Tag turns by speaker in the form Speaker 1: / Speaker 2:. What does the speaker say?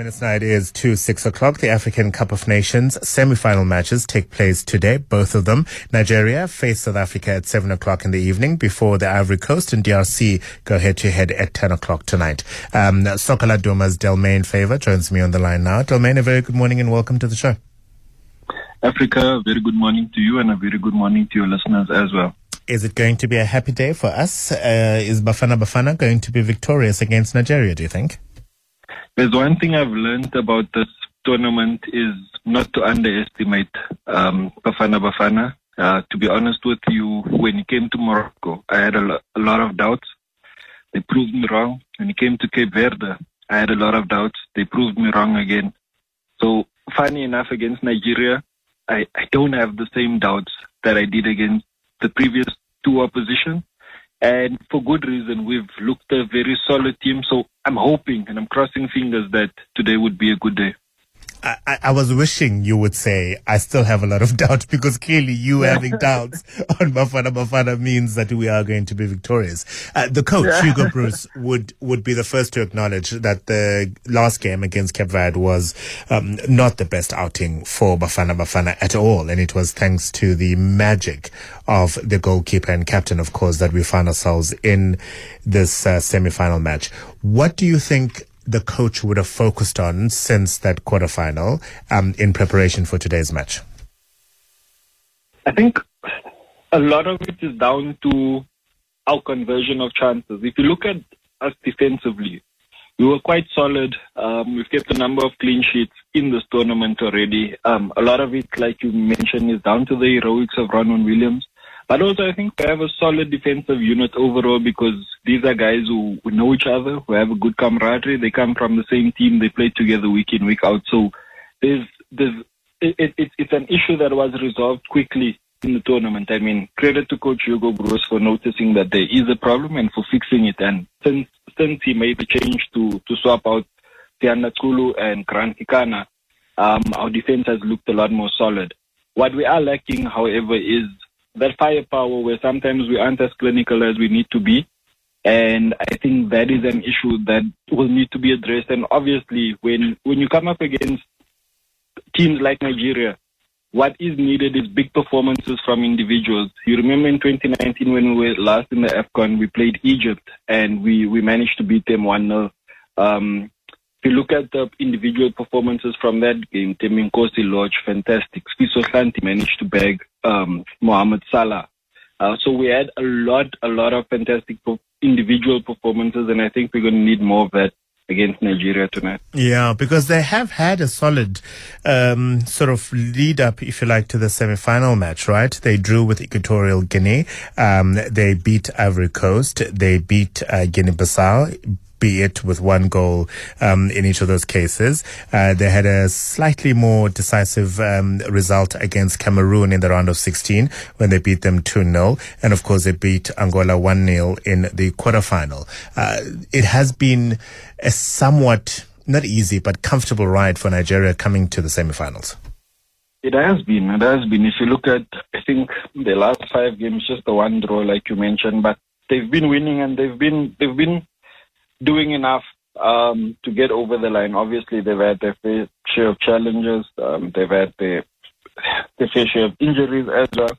Speaker 1: minutes now it is to six o'clock. The African Cup of Nations semi-final matches take place today, both of them. Nigeria face South Africa at seven o'clock in the evening before the Ivory Coast and DRC go head to head at 10 o'clock tonight. Um, Soccer Laduma's Delmain Faver joins me on the line now. Delmain, a very good morning and welcome to the show.
Speaker 2: Africa, a very good morning to you and a very good morning to your listeners as well.
Speaker 1: Is it going to be a happy day for us? Uh, is Bafana Bafana going to be victorious against Nigeria, do you think?
Speaker 2: There's one thing I've learned about this tournament is not to underestimate um, Bafana Bafana. Uh, to be honest with you, when it came to Morocco, I had a, lo- a lot of doubts. They proved me wrong. When it came to Cape Verde, I had a lot of doubts. They proved me wrong again. So, funny enough, against Nigeria, I, I don't have the same doubts that I did against the previous two opposition. And for good reason, we've looked a very solid team. So I'm hoping and I'm crossing fingers that today would be a good day.
Speaker 1: I, I was wishing you would say I still have a lot of doubt because clearly you having doubts on Bafana Bafana means that we are going to be victorious. Uh, the coach
Speaker 2: Yeah.
Speaker 1: Hugo Broos would would be the first to acknowledge that the last game against Cape Verde was um, not the best outing for Bafana Bafana at all, and it was thanks to the magic of the goalkeeper and captain, of course, that we find ourselves in this uh, semi-final match. What do you think? The coach would have focused on since that quarterfinal um, in preparation for today's match?
Speaker 2: I think a lot of it is down to our conversion of chances. If you look at us defensively, we were quite solid. Um, we've kept a number of clean sheets in this tournament already. Um, a lot of it, like you mentioned, is down to the heroics of Ronwen Williams. But also, I think we have a solid defensive unit overall because these are guys who, who know each other, who have a good camaraderie. They come from the same team. They play together week in, week out. So there's, there's, it, it, it's- an issue that was resolved quickly in the tournament. I mean, credit to Coach Hugo Broos for noticing that there is a problem and for fixing it. And since, since he made the change to, to swap out Siyanda Xulu and Grant Kekana, um, our defense has looked a lot more solid. What we are lacking, however, is that firepower where sometimes we aren't as clinical as we need to be. And I think that is an issue that will need to be addressed. And obviously, when, when you come up against teams like Nigeria, what is needed is big performances from individuals. You remember in 2019 when we were last in the AFCON, we played Egypt and we, we managed to beat them 1-0. Um, if you look at the individual performances from that game, Thembinkosi Lorch, fantastic. Sifiso Hlanti managed to bag um, Mohamed Salah. Uh, so we had a lot, a lot of fantastic individual performances, and I think we're going to need more of that against Nigeria tonight.
Speaker 1: Yeah, because they have had a solid um, sort of lead up, if you like, to the semi-final match, right? They drew with Equatorial Guinea. Um, they beat Ivory Coast. They beat uh, Guinea-Bissau. Be it with one goal um, in each of those cases. Uh, they had a slightly more decisive um, result against Cameroon in the round of 16 when they beat them 2 0. And of course, they beat Angola 1 0 in the quarterfinal. Uh, it has been a somewhat not easy but comfortable ride for Nigeria coming to the semifinals.
Speaker 2: It has been. It has been. If you look at, I think the last five games, just the one draw, like you mentioned, but they've been winning and they've been they've been doing enough um, to get over the line. Obviously, they've had their fair share of challenges. Um, they've had their their fair share of injuries as well.